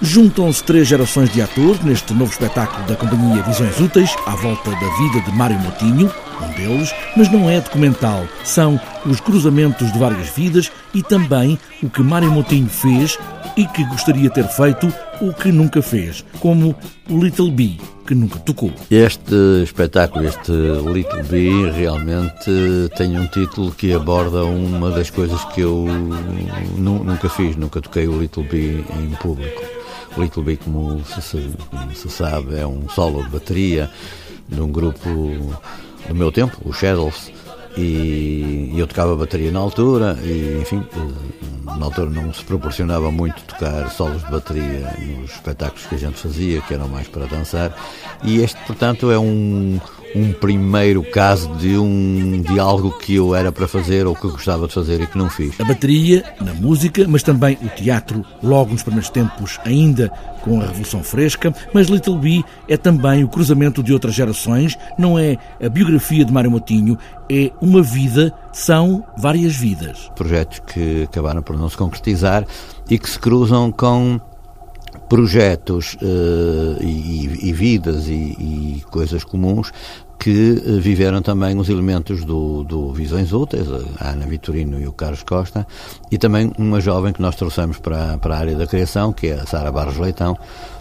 Juntam-se três gerações de atores neste novo espetáculo da companhia Visões Úteis, à volta da vida de Mário Motinho, um deles, mas não é documental. São os cruzamentos de várias vidas e também o que Mário Motinho fez e que gostaria ter feito o que nunca fez, como o Little Bee, que nunca tocou. Este espetáculo, este Little Bee, realmente tem um título que aborda uma das coisas que eu nunca fiz, nunca toquei o Little Bee em público. Little Bee, como se, como se sabe, é um solo de bateria de um grupo do meu tempo, os Shadows, e eu tocava bateria na altura e enfim eh, na altura não se proporcionava muito tocar solos de bateria nos espetáculos que a gente fazia que eram mais para dançar e este portanto é um um primeiro caso de um de algo que eu era para fazer ou que gostava de fazer e que não fiz. A bateria, na música, mas também o teatro, logo nos primeiros tempos, ainda com a Revolução Fresca, mas Little Bee é também o cruzamento de outras gerações, não é a biografia de Mário Motinho, é uma vida, são várias vidas. Projetos que acabaram por não se concretizar e que se cruzam com projetos uh, e, e, vidas e, e, coisas comuns que uh, viveram também os elementos do, do Visões Úteis, a Ana Vitorino e o Carlos Costa, e também uma jovem que nós trouxemos para, para a área da criação, que é a Sara Barros Leitão,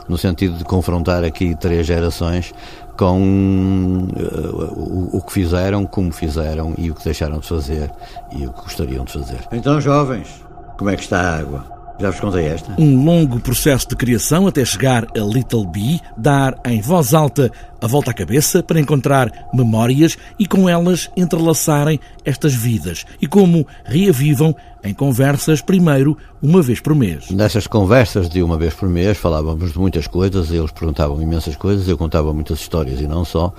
no sentido de confrontar aqui três gerações com uh, o, o, que fizeram, como fizeram e o que deixaram de fazer e o que gostariam de fazer. Então, jovens, como é que está a água? Já vos contei esta? Um longo processo de criação até chegar a Little Bee, dar em voz alta a volta à cabeça para encontrar memórias e com elas entrelaçarem estas vidas e como reavivam em conversas, primeiro, uma vez por mês. Nessas conversas de uma vez por mês falávamos de muitas coisas, eles perguntavam imensas coisas, eu contava muitas histórias e não só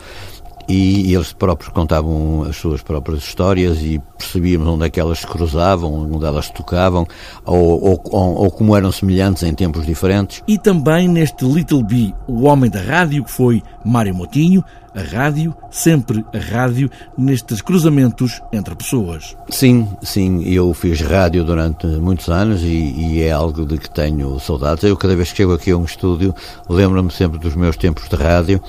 e eles próprios contavam as suas próprias histórias e percebíamos onde é que elas se cruzavam, onde elas tocavam, ou, ou, ou, ou como eram semelhantes em tempos diferentes. E também neste Little Bee, o homem da rádio, que foi Mário Motinho, a rádio, sempre a rádio, nestes cruzamentos entre pessoas. Sim, sim, eu fiz rádio durante muitos anos e, e, é algo de que tenho saudades. Eu, cada vez que chego aqui a um estúdio, lembro-me sempre dos meus tempos de rádio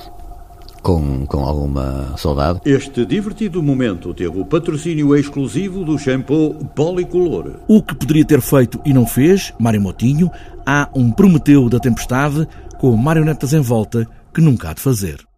com, com alguma saudade. Este divertido momento teve o patrocínio exclusivo do shampoo Policolor. O que poderia ter feito e não fez, Mário Motinho, há um Prometeu da Tempestade com marionetas em volta que nunca há de fazer.